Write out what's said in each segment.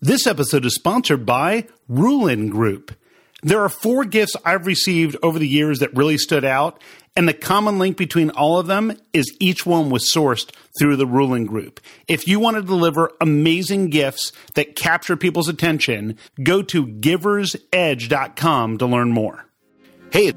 This episode is sponsored by Ruhlin Group. There are four gifts I've received over the years that really stood out, and the common link between all of them is each one was sourced through the Ruhlin Group. If you want to deliver amazing gifts that capture people's attention, go to giversedge.com to learn more. Hey,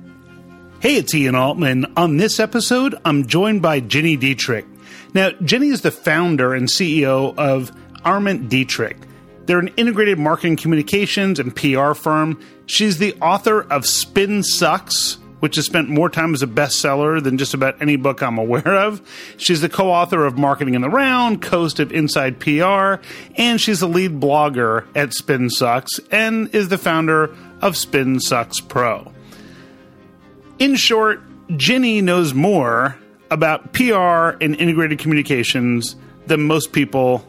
hey, it's Ian Altman. On this episode, I'm joined by Gini Dietrich. Now, Gini is the founder and CEO of Arment Dietrich. They're an integrated marketing communications and PR firm. She's the author of Spin Sucks, which has spent more time as a bestseller than just about any book I'm aware of. She's the co author of Marketing in the Round, host of Inside PR, and she's the lead blogger at Spin Sucks and is the founder of Spin Sucks Pro. In short, Gini knows more about PR and integrated communications than most people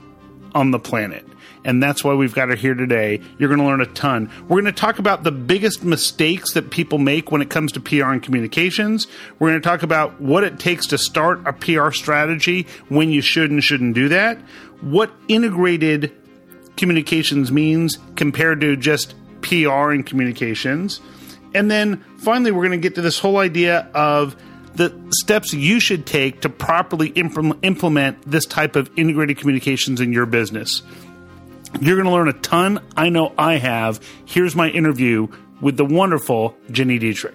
on the planet. And that's why we've got her here today. You're going to learn a ton. We're going to talk about the biggest mistakes that people make when it comes to PR and communications. We're going to talk about what it takes to start a PR strategy, when you should and shouldn't do that, what integrated communications means compared to just PR and communications. And then finally, we're going to get to this whole idea of the steps you should take to properly implement this type of integrated communications in your business. You're going to learn a ton. I know I have. Here's my interview with the wonderful Gini Dietrich.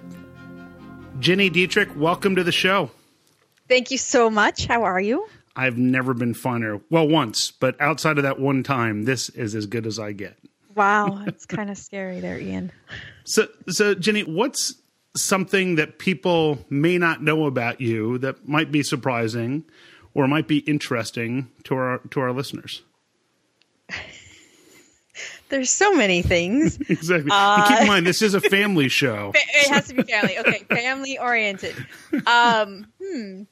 Gini Dietrich, welcome to the show. Thank you so much. How are you? I've never been funner. Well, once, but outside of that one time, this is as good as I get. Wow, it's kind of scary there, Ian. So, so Gini, what's something that people may not know about you that might be surprising or might be interesting to our to our listeners? There's so many things. exactly. Uh, keep in mind, this is a family show. It has to be family. Okay, family oriented. Um, hmm.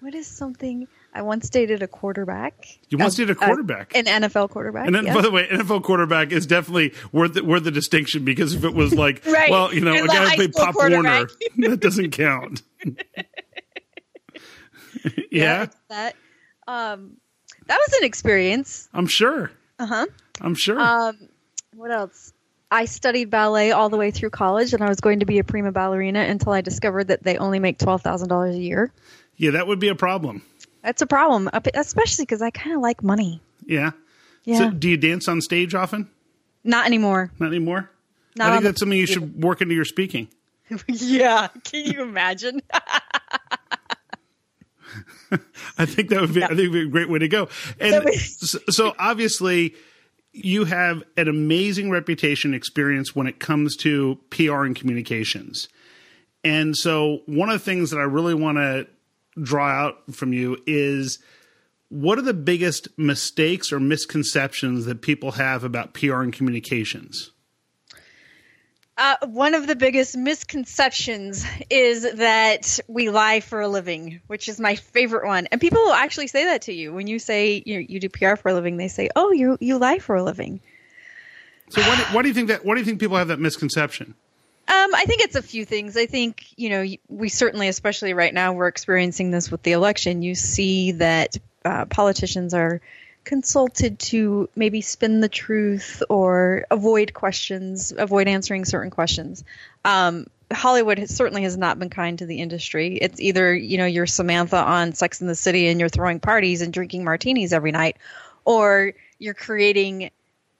What is something? I once dated a quarterback. You once dated a quarterback, an NFL quarterback. And then, yes. by the way, NFL quarterback is definitely worth the, worth the distinction because if it was like, right. well, you know, You're a guy who played Pop Warner, that doesn't count. yeah, yeah that um, that was an experience. I'm sure. Uh huh. I'm sure. Um, what else? I studied ballet all the way through college, and I was going to be a prima ballerina until I discovered that they only make twelve thousand dollars a year. Yeah, that would be a problem. That's a problem, especially because I kind of like money. Yeah. Yeah. So, do you dance on stage often? Not anymore. Not anymore. Not I think that's something you should work into your speaking. yeah. Can you imagine? I think that would be. Yeah. I think would be a great way to go. And so, so obviously, you have an amazing reputation experience when it comes to PR and communications. And so, one of the things that I really want to draw out from you is what are the biggest mistakes or misconceptions that people have about PR and communications? Uh, one of the biggest misconceptions is that we lie for a living, which is my favorite one. And people will actually say that to you when you say you, you do PR for a living. They say, "Oh, you you lie for a living." So, why do, why do you think that? Why do you think people have that misconception? Um, I think it's a few things. I think you know we certainly, especially right now, we're experiencing this with the election. You see that uh, politicians are consulted to maybe spin the truth or avoid questions, avoid answering certain questions. Um, Hollywood has, certainly has not been kind to the industry. It's either you know you're Samantha on Sex in the City and you're throwing parties and drinking martinis every night, or you're creating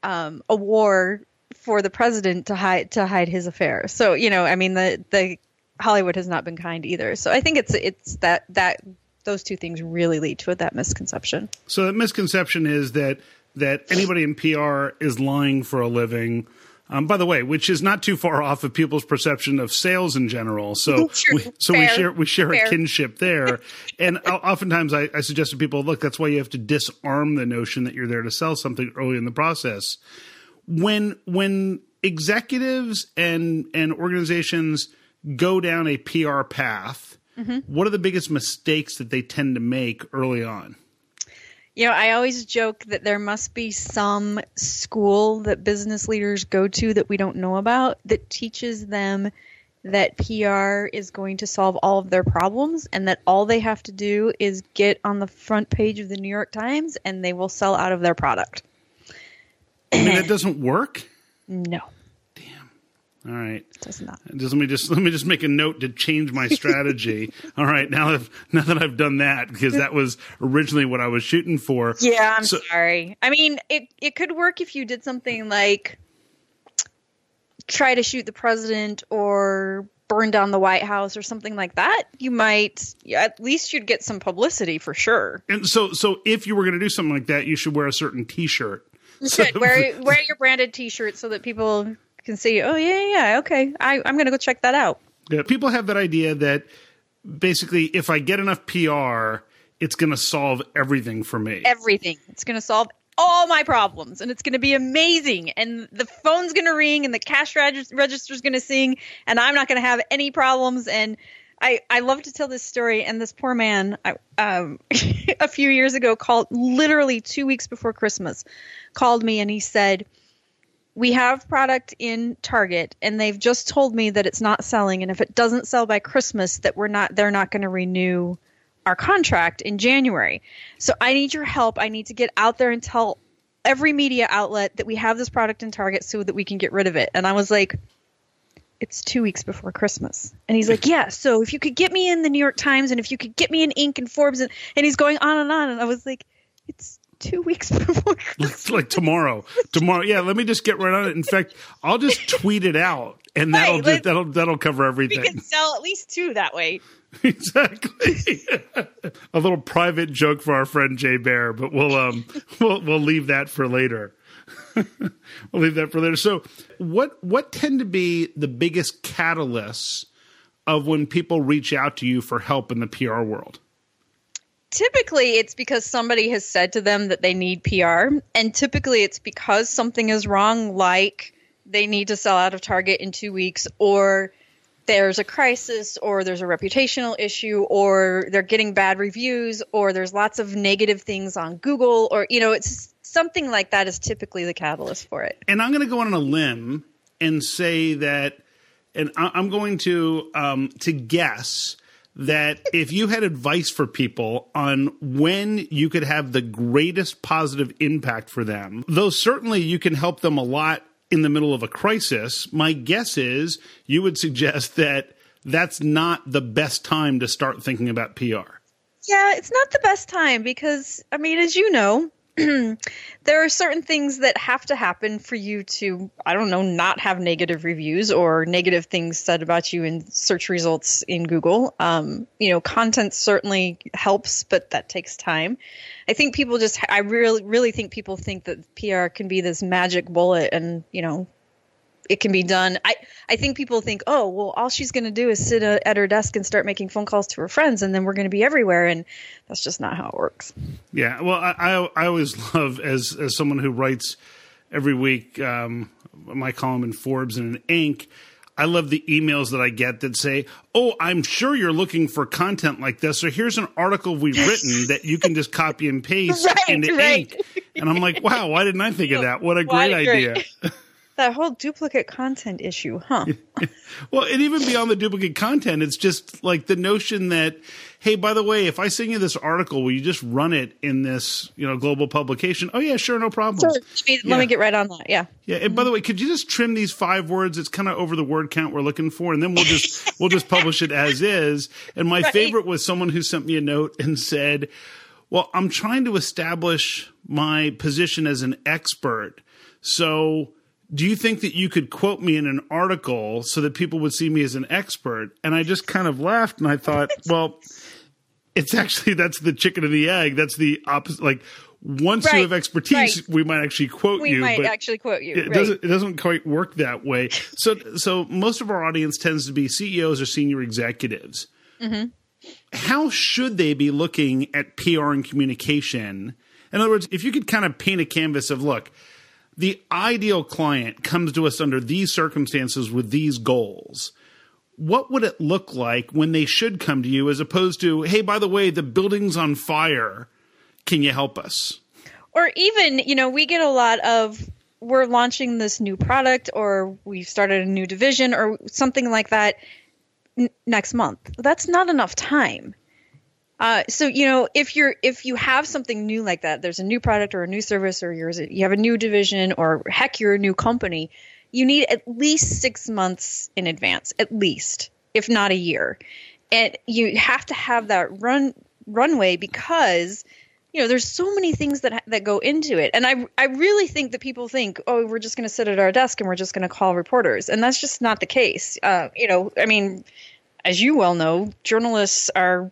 um, a war for the president to hide to hide his affair. So you know, I mean, the the Hollywood has not been kind either. So I think it's it's that that those two things really lead to that misconception. So that misconception is that that anybody in PR is lying for a living. Um, by the way, which is not too far off of people's perception of sales in general. So, we, so Fair. we share we share Fair. a kinship there. and oftentimes, I, I suggest to people, look, that's why you have to disarm the notion that you're there to sell something early in the process. When when executives and and organizations go down a PR path, Mm-hmm. What are the biggest mistakes that they tend to make early on? You know, I always joke that there must be some school that business leaders go to that we don't know about that teaches them that PR is going to solve all of their problems and that all they have to do is get on the front page of the New York Times and they will sell out of their product. I mean, that doesn't work. No, All right. does not. Just let me just let me just make a note to change my strategy. All right, now that now that I've done that because that was originally what I was shooting for. Yeah, I'm So- sorry. I mean, it it could work if you did something like try to shoot the president or burn down the White House or something like that. You might at least you'd get some publicity for sure. And so so if you were going to do something like that, you should wear a certain T-shirt. You So- should wear wear your branded T-shirt so that people can see. Oh yeah, yeah, okay. I, I'm going to go check that out. Yeah, people have that idea that basically if I get enough PR, it's going to solve everything for me. Everything. It's going to solve all my problems and it's going to be amazing and the phone's going to ring and the cash regis- register's going to sing and i'm not going to have any problems and I, I love to tell this story and this poor man I, um, a few years ago called literally two weeks before christmas called me and he said we have product in target and they've just told me that it's not selling and if it doesn't sell by christmas that we're not they're not going to renew our contract in January. So I need your help. I need to get out there and tell every media outlet that we have this product in Target so that we can get rid of it. And I was like, it's two weeks before Christmas. And he's like, yeah, so if you could get me in the New York Times and if you could get me in Inc. and Forbes, and, and he's going on and on. And I was like, it's two weeks before. It's like tomorrow. Tomorrow. Yeah, let me just get right on it. In fact, I'll just tweet it out and that'll Right, just, that'll that'll cover We everything. can sell at least two that way. exactly. a little private joke for our friend Jay Baer, but we'll um we'll we'll leave that for later. we'll leave that for later. So, what what tend to be the biggest catalysts of when people reach out to you for help in the PR world? Typically it's because somebody has said to them that they need PR, and typically it's because something is wrong, like they need to sell out of Target in two weeks, or there's a crisis, or there's a reputational issue, or they're getting bad reviews, or there's lots of negative things on Google, or you know, it's something like that is typically the catalyst for it. and I'm going to go on a limb and say that, and I'm going to um, to guess that if you had advice for people on when you could have the greatest positive impact for them, though certainly you can help them a lot in the middle of a crisis, my guess is you would suggest that that's not the best time to start thinking about PR. Yeah, it's not the best time because, I mean, as you know, there are certain things that have to happen for you to, I don't know, not have negative reviews or negative things said about you in search results in Google. Um, you know, content certainly helps, but that takes time. I think people just, I really, really think people think that PR can be this magic bullet and, you know, it can be done. I, I think people think, oh, well, all she's going to do is sit uh, at her desk and start making phone calls to her friends, and then we're going to be everywhere. And that's just not how it works. Yeah, well, I, I I always love as as someone who writes every week um, my column in Forbes and in Inc. I love the emails that I get that say, "Oh, I'm sure you're looking for content like this, so here's an article we've written that you can just copy and paste Right, into right. Inc." And I'm like, "Wow, why didn't I think of that? What a a great- idea!" That whole duplicate content issue, huh? Well, and even beyond the duplicate content, it's just like the notion that, hey, by the way, if I send you this article, will you just run it in this, you know, global publication? Oh yeah, sure, no problem. let, me, let me get right on that. Yeah. Yeah, and by the way, could you just trim these five words? It's kind of over the word count we're looking for, and then we'll just we'll just publish it as is. And my Right. favorite was someone who sent me a note and said, "Well, I'm trying to establish my position as an expert, so." Do you think that you could quote me in an article so that people would see me as an expert? And I just kind of laughed and I thought, well, it's actually that's the chicken and the egg. That's the opposite. Like once you have expertise, right. we might actually quote We you. might but actually quote you. it right. doesn't it doesn't quite work that way. So so most of our audience tends to be CEOs or senior executives. Mm-hmm. How should they be looking at PR and communication? In other words, if you could kind of paint a canvas of look, the ideal client comes to us under these circumstances with these goals. What would it look like when they should come to you as opposed to, hey, by the way, the building's on fire. Can you help us? or even you know we get a lot of we're launching this new product or we've started a new division or something like that n- next month that's not enough time Uh, so you know if you're if you have something new like that, there's a new product or a new service or you're, you have a new division or heck you're a new company, you need at least six months in advance, at least if not a year, and you have to have that run runway because you know there's so many things that that go into it. And i i really think that people think oh we're just going to sit at our desk and we're just going to call reporters. And that's just not the case. Uh, you know i mean as you well know journalists are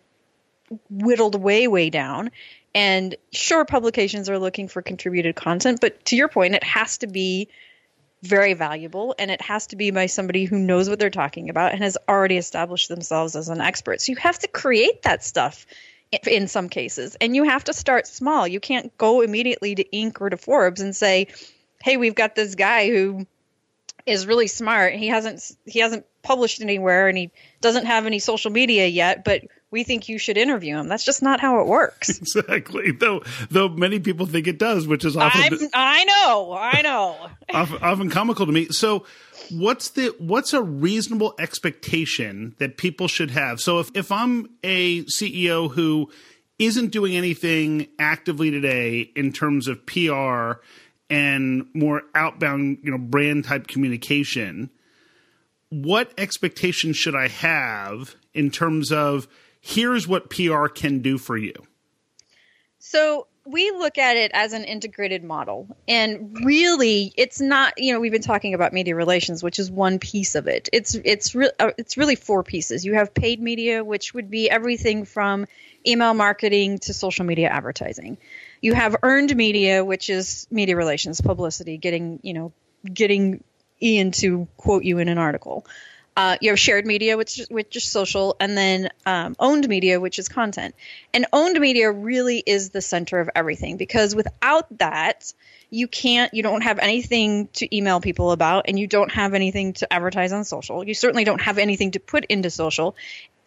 whittled way way down. And sure publications are looking for contributed content but to your point it has to be very valuable and it has to be by somebody who knows what they're talking about and has already established themselves as an expert. So you have to create that stuff in some cases and you have to start small. You can't go immediately to inc or to forbes and say hey we've got this guy who is really smart. He hasn't he hasn't published anywhere and he doesn't have any social media yet but we think you should interview him. That's just not how it works. Exactly. Though though many people think it does, which is often I'm, I know, I know. often, often comical to me. So what's the what's a reasonable expectation that people should have? So if, if I'm a CEO who isn't doing anything actively today in terms of PR and more outbound, you know, brand type communication, what expectations should I have in terms of here's what PR can do for you? So we look at it as an integrated model. And really it's not you know we've been talking about media relations which is one piece of it. It's it's re- uh, it's really four pieces. You have paid media which would be everything from email marketing to social media advertising. You have earned media which is media relations publicity getting you know getting ian to quote you in an article uh, you have shared media, which which is social, and then um, owned media, which is content. And owned media really is the center of everything because without that, you can't, you don't have anything to email people about, and you don't have anything to advertise on social. You certainly don't have anything to put into social.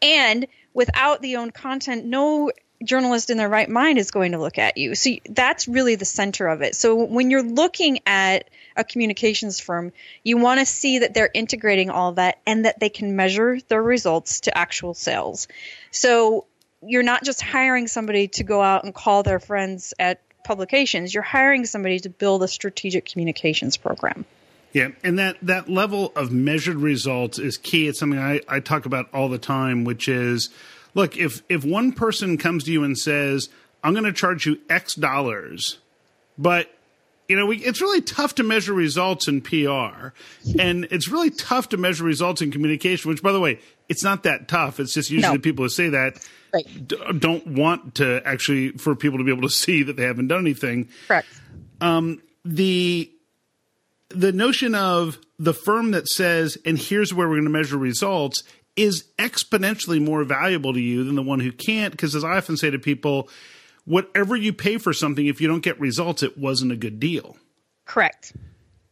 And without the owned content, no journalist in their right mind is going to look at you. So that's really the center of it. So when you're looking at a communications firm, you want to see that they're integrating all that and that they can measure their results to actual sales. So you're not just hiring somebody to go out and call their friends at publications, you're hiring somebody to build a strategic communications program. Yeah, and that, that level of measured results is key. It's something I, I talk about all the time, which is look, if if one person comes to you and says, I'm gonna charge you X dollars, but you know, we, it's really tough to measure results in PR, and it's really tough to measure results in communication. Which, by the way, it's not that tough. It's just usually no. people who say that right. d- don't want to actually for people to be able to see that they haven't done anything. Correct. Um, the the notion of the firm that says, "and here's where we're going to measure results," is exponentially more valuable to you than the one who can't. Because as I often say to people whatever you pay for something, if you don't get results, it wasn't a good deal. Correct.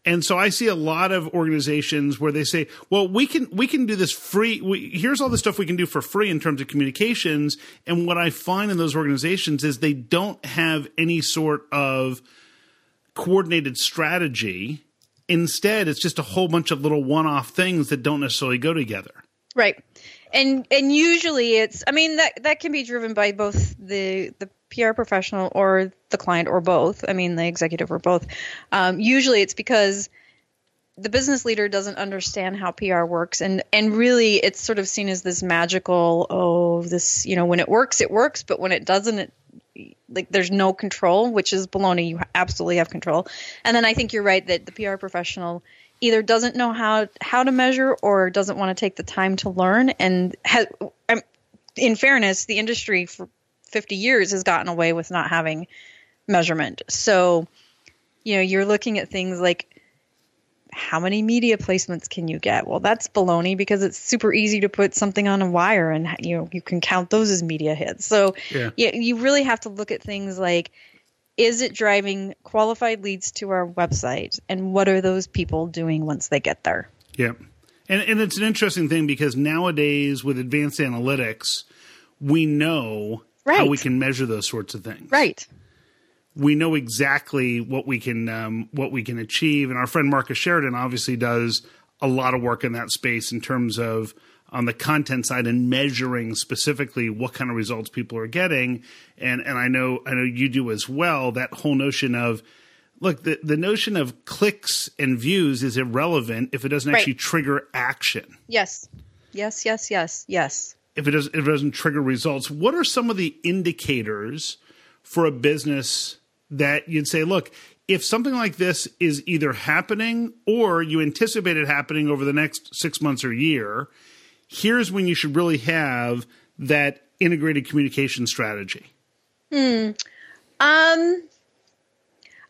And so I see a lot of organizations where they say, "Well, we can we can do this free. We, here's all the stuff we can do for free in terms of communications." And what I find in those organizations is they don't have any sort of coordinated strategy. Instead, it's just a whole bunch of little one-off things that don't necessarily go together. Right. And and usually it's I mean that that can be driven by both the the PR professional or the client or both. I mean, the executive or both. Um, usually, it's because the business leader doesn't understand how PR works, and and really, it's sort of seen as this magical. Oh, this you know, when it works, it works, but when it doesn't, it like there's no control, which is baloney. You absolutely have control. And then I think you're right that the PR professional either doesn't know how how to measure or doesn't want to take the time to learn and has, in fairness the industry for 50 years has gotten away with not having measurement. So, you know, you're looking at things like how many media placements can you get? Well, that's baloney because it's super easy to put something on a wire and you know, you can count those as media hits. So, yeah. you, you really have to look at things like is it driving qualified leads to our website and what are those people doing once they get there? Yeah. And and it's an interesting thing because nowadays with advanced analytics, we know right. how we can measure those sorts of things. Right. We know exactly what we can um, what we can achieve, and our friend Marcus Sheridan obviously does a lot of work in that space in terms of on the content side and measuring specifically what kind of results people are getting. And and I know I know you do as well. That whole notion of look the, the notion of clicks and views is irrelevant if it doesn't Right. actually trigger action. Yes. Yes, yes, yes, yes. If it does if it doesn't trigger results, what are some of the indicators for a business that you'd say, look, if something like this is either happening or you anticipate it happening over the next six months or year, here's when you should really have that integrated communication strategy. Hmm. Um,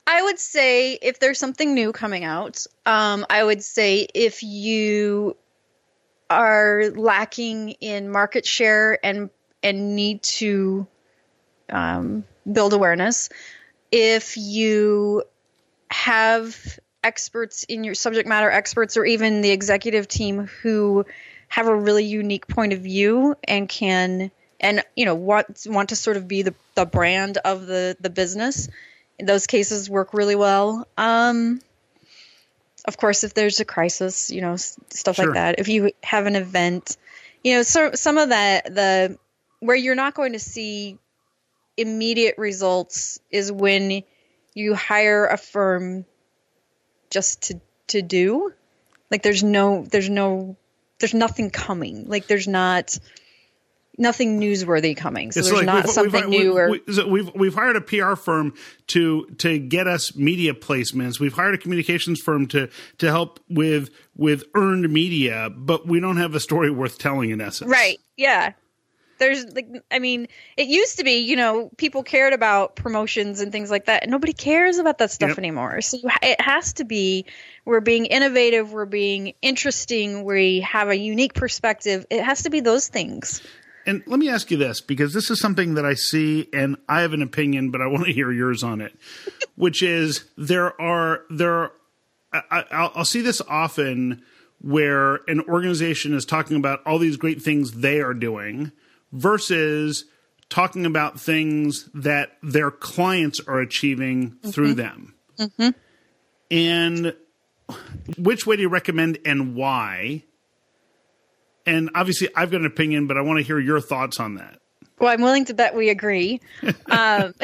I would say if there's something new coming out, um, I would say if you are lacking in market share and and need to um, build awareness, if you have experts in your subject matter experts or even the executive team who have a really unique point of view and can and you know want want to sort of be the, the brand of the the business in those cases work really well um of course if there's a crisis you know stuff Sure. like that if you have an event you know so some of that the where you're not going to see immediate results is when you hire a firm just to to do. Like there's no there's no there's nothing coming. Like there's not nothing newsworthy coming. So It's there's like not we've- something we've, new or we- so we've we've hired a PR firm to to get us media placements. We've hired a communications firm to to help with with earned media, but we don't have a story worth telling in essence. right. Yeah there's like i mean it used to be you know people cared about promotions and things like that and nobody cares about that stuff Yep. anymore so it has to be we're being innovative we're being interesting we have a unique perspective it has to be those things And let me ask you this because this is something that I see, and I have an opinion, but I want to hear yours on it. which is there are there, I, I, I'll, I'll see this often where an organization is talking about all these great things they are doing versus talking about things that their clients are achieving through them. And which way do you recommend and why? And obviously, I've got an opinion, but I want to hear your thoughts on that. well i'm willing to bet we agree um,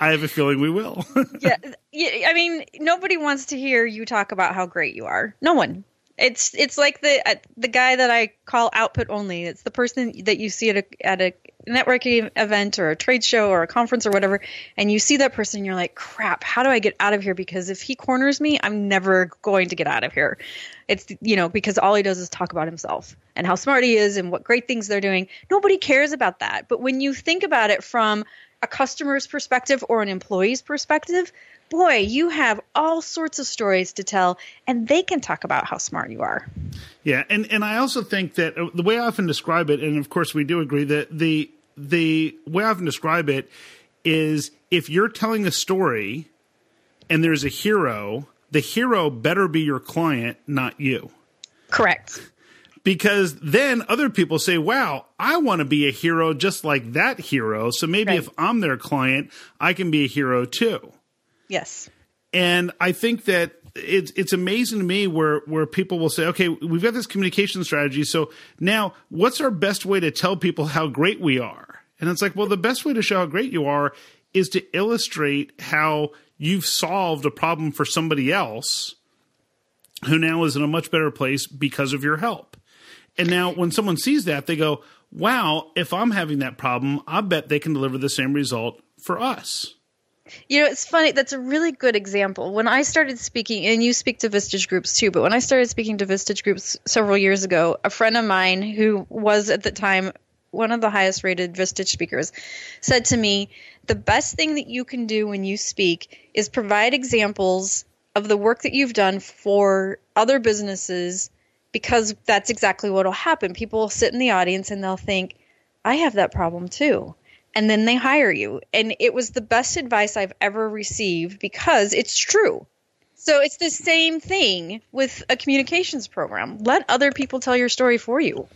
I have a feeling we will. yeah, yeah, I mean, nobody wants to hear you talk about how great you are. No one. It's it's like the uh, the guy that I call output only. It's the person that you see at a at a networking event or a trade show or a conference or whatever, and you see that person, you're like, crap, how do I get out of here? Because if he corners me, I'm never going to get out of here. It's you know because all he does is talk about himself and how smart he is and what great things they're doing. Nobody cares about that. But when you think about it from a customer's perspective or an employee's perspective, boy, you have all sorts of stories to tell, and they can talk about how smart you are. Yeah, and and I also think that uh, the way I often describe it, and of course we do agree that the the way I often describe it is if you're telling a story and there's a hero, the hero better be your client, not you. Correct. Because then other people say, wow, I want to be a hero just like that hero. So maybe Right. if I'm their client, I can be a hero too. Yes. And I think that it's it's amazing to me where where people will say, okay, we've got this communication strategy. So now, what's our best way to tell people how great we are? And it's like, well, the best way to show how great you are is to illustrate how you've solved a problem for somebody else who now is in a much better place because of your help. And now, when someone sees that, they go, wow, if I'm having that problem, I bet they can deliver the same result for us. You know, it's funny. That's a really good example. When I started speaking, and you speak to Vistage groups too, but when I started speaking to Vistage groups several years ago, a friend of mine who was at the time one of the highest rated Vistage speakers said to me, The best thing that you can do when you speak is provide examples of the work that you've done for other businesses because that's exactly what will happen. People will sit in the audience and they'll think, I have that problem too. And then they hire you. And it was the best advice I've ever received because it's true. So it's the same thing with a communications program. Let other people tell your story for you.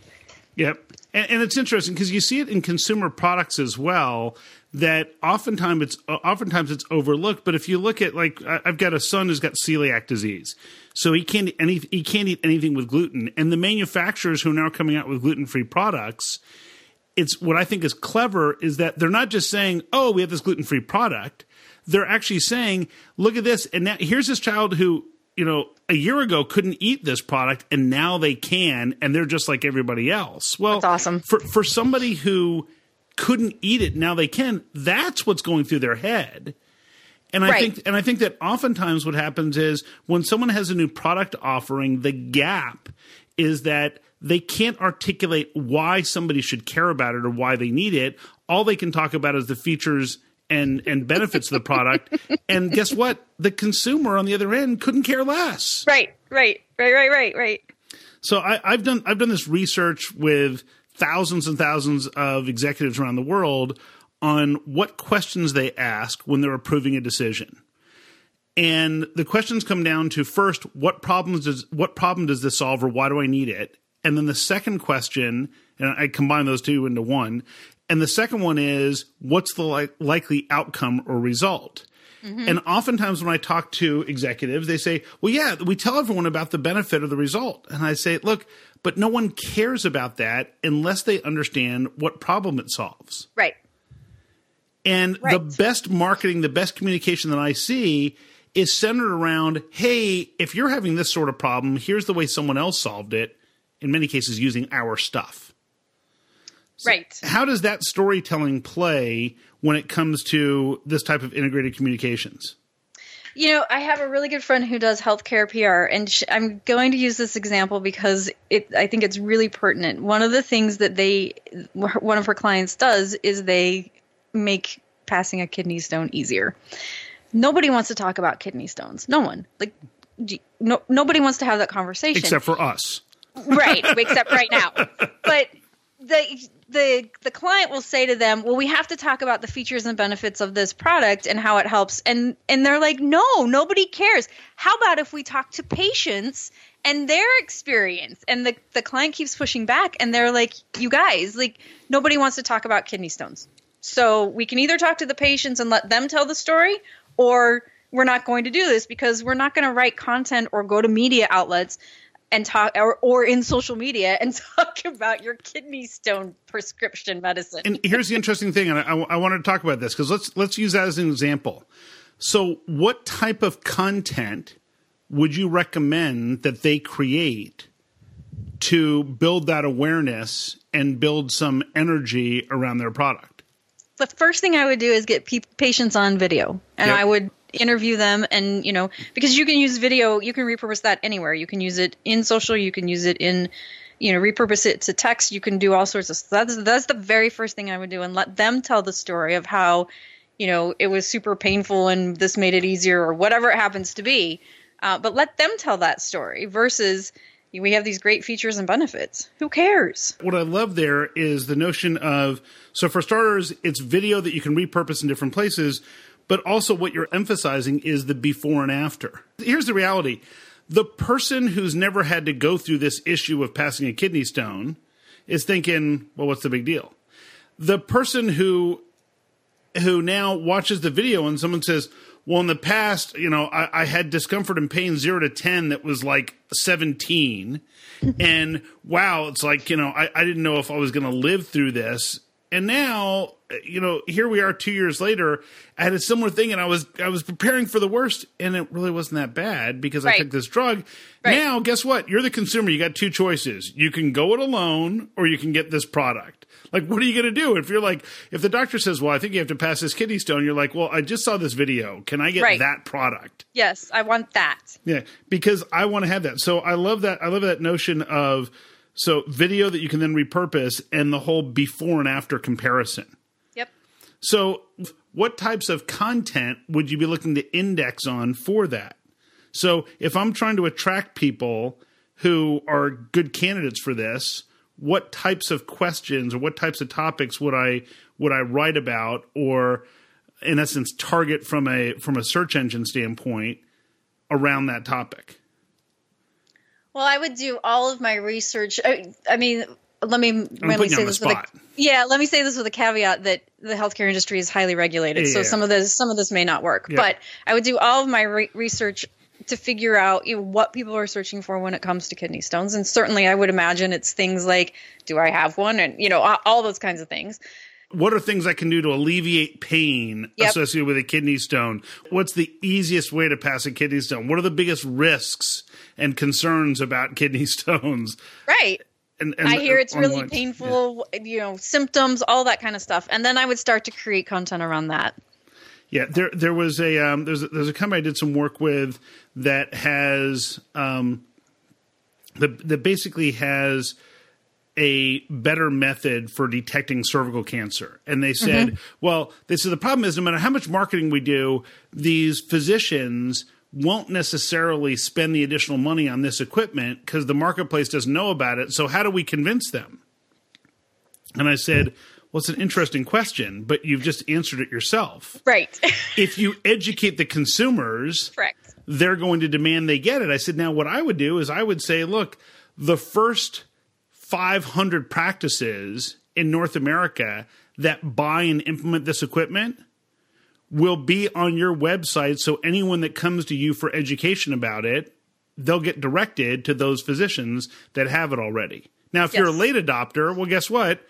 Yep. And, and it's interesting because you see it in consumer products as well that oftentimes it's uh, oftentimes it's overlooked. But if you look at like I've got a son who's got celiac disease, so he can't any he can't eat anything with gluten, and the manufacturers who are now coming out with gluten free products. It's what I think is clever is that they're not just saying, "Oh, we have this gluten free product." They're actually saying, "Look at this," and now here's this child who you know, a year ago couldn't eat this product and now they can and they're just like everybody else. Well, that's awesome. For for somebody who couldn't eat it, now they can. That's what's going through their head. And I right. think and I think that oftentimes what happens is when someone has a new product offering, the gap is that they can't articulate why somebody should care about it or why they need it. All they can talk about is the features and and benefits of the product. and guess what? The consumer on the other end couldn't care less. Right, right, right, right, right, right. So I, I've done I've done this research with thousands and thousands of executives around the world on what questions they ask when they're approving a decision. And the questions come down to first, what problems does what problem does this solve or why do I need it? And then the second question, and I combine those two into one, and the second one is what's the li- likely outcome or result? Mm-hmm. And oftentimes when I talk to executives, they say, well, yeah, we tell everyone about the benefit of the result. And I say, look, but no one cares about that unless they understand what problem it solves. Right. And right. the best marketing, the best communication that I see is centered around, hey, if you're having this sort of problem, here's the way someone else solved it, in many cases using our stuff. So right. How does that storytelling play when it comes to this type of integrated communications? You know, I have a really good friend who does healthcare PR, and sh- I'm going to use this example because it, I think it's really pertinent. One of the things that they, one of her clients does is they make passing a kidney stone easier. Nobody wants to talk about kidney stones. No one. Like, no, nobody wants to have that conversation except for us. Right, wakes up right now. But the the the client will say to them, "Well, we have to talk about the features and benefits of this product and how it helps." And and they're like, "No, nobody cares. How about if we talk to patients and their experience?" And the the client keeps pushing back and they're like, "You guys, like nobody wants to talk about kidney stones." So, we can either talk to the patients and let them tell the story or we're not going to do this because we're not going to write content or go to media outlets and talk or, or in social media and talk about your kidney stone prescription medicine. and here's the interesting thing, and I, I wanted to talk about this because let's let's use that as an example. So, what type of content would you recommend that they create to build that awareness and build some energy around their product? The first thing I would do is get pe- patients on video, and yep. I would interview them and you know because you can use video you can repurpose that anywhere you can use it in social you can use it in you know repurpose it to text you can do all sorts of that's that's the very first thing i would do and let them tell the story of how you know it was super painful and this made it easier or whatever it happens to be uh, but let them tell that story versus we have these great features and benefits. Who cares? What I love there is the notion of so for starters, it's video that you can repurpose in different places, but also what you're emphasizing is the before and after. Here's the reality the person who's never had to go through this issue of passing a kidney stone is thinking, well, what's the big deal? The person who who now watches the video and someone says, well, in the past, you know, I, I had discomfort and pain zero to 10 that was like 17. and wow, it's like, you know, I, I didn't know if I was going to live through this. And now, you know, here we are two years later. I had a similar thing, and I was I was preparing for the worst, and it really wasn't that bad because right. I took this drug. Right. Now, guess what? You're the consumer. You got two choices. You can go it alone, or you can get this product. Like, what are you going to do if you're like, if the doctor says, "Well, I think you have to pass this kidney stone," you're like, "Well, I just saw this video. Can I get right. that product?" Yes, I want that. Yeah, because I want to have that. So I love that. I love that notion of so video that you can then repurpose and the whole before and after comparison. Yep. So what types of content would you be looking to index on for that? So if I'm trying to attract people who are good candidates for this, what types of questions or what types of topics would I would I write about or in essence target from a from a search engine standpoint around that topic? Well, I would do all of my research. I, I mean, let me let me say this with a, yeah, let me say this with a caveat that the healthcare industry is highly regulated, so Yeah. some of this some of this may not work. Yeah. But I would do all of my re- research to figure out you know, what people are searching for when it comes to kidney stones, and certainly I would imagine it's things like, do I have one, and you know, all, all those kinds of things. What are things I can do to alleviate pain Yep. associated with a kidney stone? What's the easiest way to pass a kidney stone? What are the biggest risks and concerns about kidney stones? Right. And, and I hear it's really painful, you know, symptoms, all that kind of stuff, and then I would start to create content around that. Yeah, there there was a um, there's a, there's a company I did some work with that has um, that that basically has a better method for detecting cervical cancer. And they said, mm-hmm. well, they said the problem is no matter how much marketing we do, these physicians won't necessarily spend the additional money on this equipment because the marketplace doesn't know about it. So how do we convince them? And I said, well, it's an interesting question, but you've just answered it yourself Right. if you educate the consumers, Correct. they're going to demand they get it. I said, now what I would do is I would say, look, the first 500 practices in North America that buy and implement this equipment will be on your website. So anyone that comes to you for education about it, they'll get directed to those physicians that have it already. Now, if you're a late adopter, well, guess what?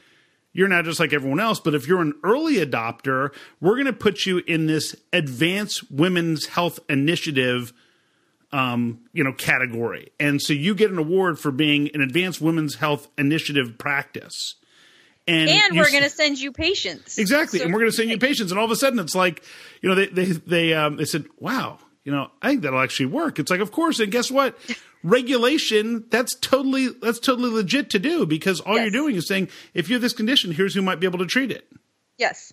You're not just like everyone else, but if you're an early adopter, we're going to put you in this advanced women's health initiative um, you know, category. And so you get an award for being an advanced women's health initiative practice. And, And we're going to send you patients. Exactly, So- and we're going to send you patients, and all of a sudden it's like, you know, they they they um, they said, "Wow, you know, I think that'll actually work." It's like, of course, and guess what? Regulation that's totally that's totally legit to do because all Yes. you're doing is saying, if you have this condition, here's who might be able to treat it. Yes.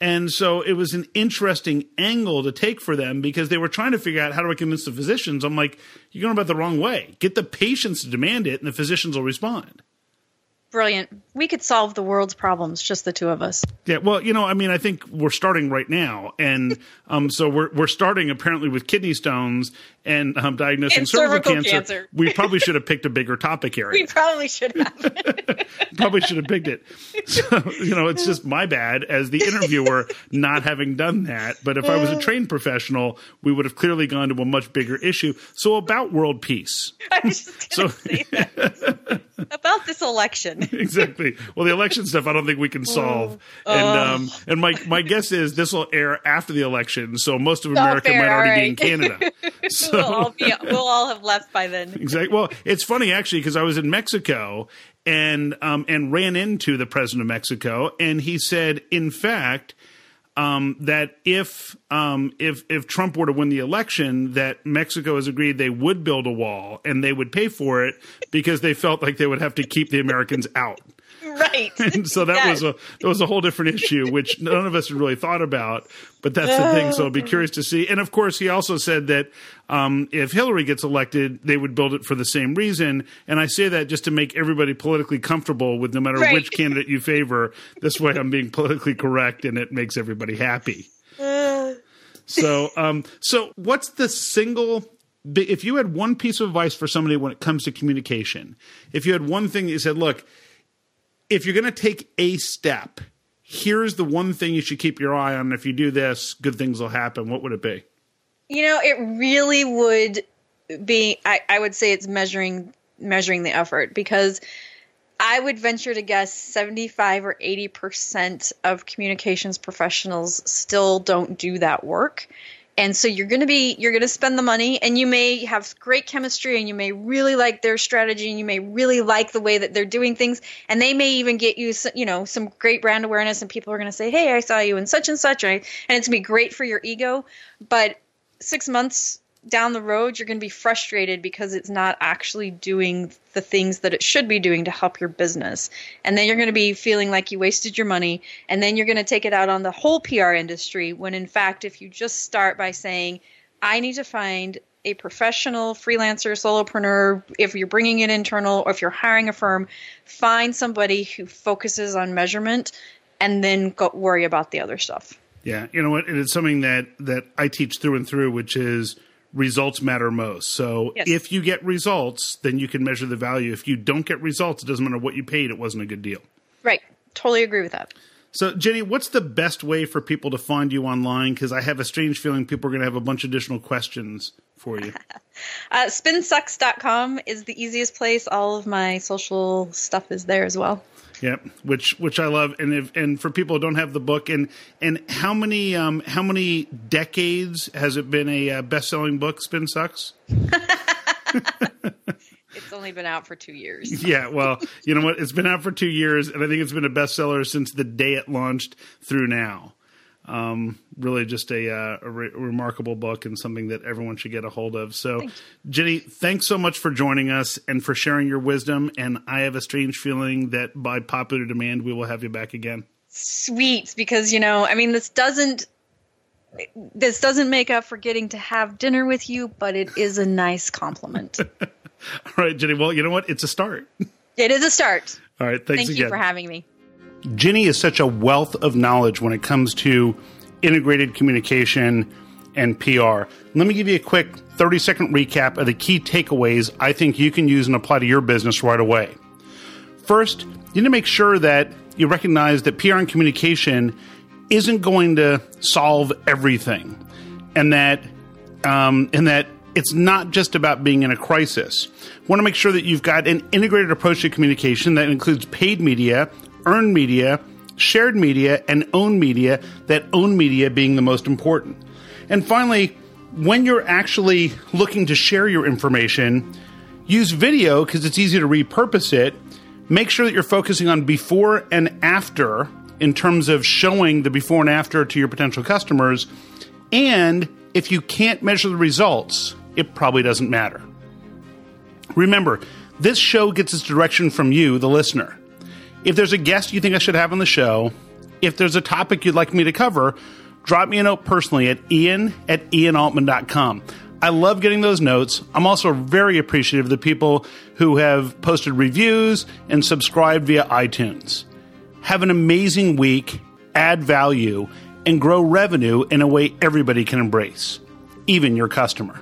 And so it was an interesting angle to take for them because they were trying to figure out how do I convince the physicians. I'm like, you're going about the wrong way. Get the patients to demand it, and the physicians will respond. Brilliant. We could solve the world's problems, just the two of us. Yeah, well, you know, I mean, I think we're starting right now, and um, so we're we're starting apparently with kidney stones and um, diagnosing And cervical, cervical cancer. cancer. We probably should have picked a bigger topic area. We probably should have. probably should have picked it. So, you know, it's just my bad as the interviewer not having done that. But if I was a trained professional, we would have clearly gone to a much bigger issue. So about world peace. I was just going So- say that. About this election. exactly. Well, the election stuff, I don't think we can solve. And um, and my my guess is this will air after the election, so most of America fair, might already all be in right. Canada. We'll, all be, we'll all have left by then. Exactly. Well, it's funny actually because I was in Mexico and um, and ran into the president of Mexico, and he said, in fact. Um, that if um, if if Trump were to win the election, that Mexico has agreed they would build a wall and they would pay for it because they felt like they would have to keep the Americans out. Right. And so that Yes. was a that was a whole different issue, which none of us had really thought about. But that's the thing. So I'll be curious to see. And of course, he also said that um, if Hillary gets elected, they would build it for the same reason. And I say that just to make everybody politically comfortable with no matter Right. which candidate you favor. This way, I'm being politically correct, and it makes everybody happy. So, um, so what's the single? If you had one piece of advice for somebody when it comes to communication, if you had one thing that you said, look, if you're going to take a step, here's the one thing you should keep your eye on. If you do this, good things will happen. What would it be? You know, it really would be. I, I would say it's measuring measuring the effort because I would venture to guess seventy five or eighty percent of communications professionals still don't do that work. And so you're going to be you're going to spend the money and you may have great chemistry and you may really like their strategy and you may really like the way that they're doing things and they may even get you you know some great brand awareness and people are going to say hey I saw you in such and such and it's going to be great for your ego. But 6 months down the road you're going to be frustrated because it's not actually doing the things that it should be doing to help your business and then you're going to be feeling like you wasted your money and then you're going to take it out on the whole PR industry when in fact if you just start by saying I need to find a professional freelancer solopreneur if you're bringing it internal or if you're hiring a firm find somebody who focuses on measurement and then go worry about the other stuff Yeah, you know what? It's something that that I teach through and through, which is results matter most. So Yes. if you get results, then you can measure the value. If you don't get results, it doesn't matter what you paid, it wasn't a good deal. Right. Totally agree with that. So, Gini, what's the best way for people to find you online? Because I have a strange feeling people are going to have a bunch of additional questions for you. Uh, spinsucks.com is the easiest place. All of my social stuff is there as well. Yep, which which I love, and if and for people who don't have the book, and and how many um how many decades has it been a uh, best selling book? Spin sucks. It's only been out for two years. Yeah, well, you know what? It's been out for two years, and I think it's been a bestseller since the day it launched through now. Um, really, just a, uh, a re- remarkable book and something that everyone should get a hold of. So, Gini, thanks so much for joining us and for sharing your wisdom. And I have a strange feeling that by popular demand, we will have you back again. Sweet, because you know, I mean, this doesn't this doesn't make up for getting to have dinner with you, but it is a nice compliment. All right, Gini. Well, you know what? It's a start. it is a start. All right, thanks Thank again. you for having me. Gini is such a wealth of knowledge when it comes to integrated communication and PR. Let me give you a quick 30 second recap of the key takeaways I think you can use and apply to your business right away. First, you need to make sure that you recognize that PR and communication isn't going to solve everything, and that um, and that it's not just about being in a crisis. Want to make sure that you've got an integrated approach to communication that includes paid media, earned media, shared media, and owned media. That owned media being the most important. And finally, when you're actually looking to share your information, use video because it's easy to repurpose it. Make sure that you're focusing on before and after in terms of showing the before and after to your potential customers. And if you can't measure the results, it probably doesn't matter. Remember, this show gets its direction from you, the listener. If there's a guest you think I should have on the show, if there's a topic you'd like me to cover, drop me a note personally at ian at ianaltman.com. I love getting those notes. I'm also very appreciative of the people who have posted reviews and subscribed via iTunes. Have an amazing week, add value, and grow revenue in a way everybody can embrace, even your customer.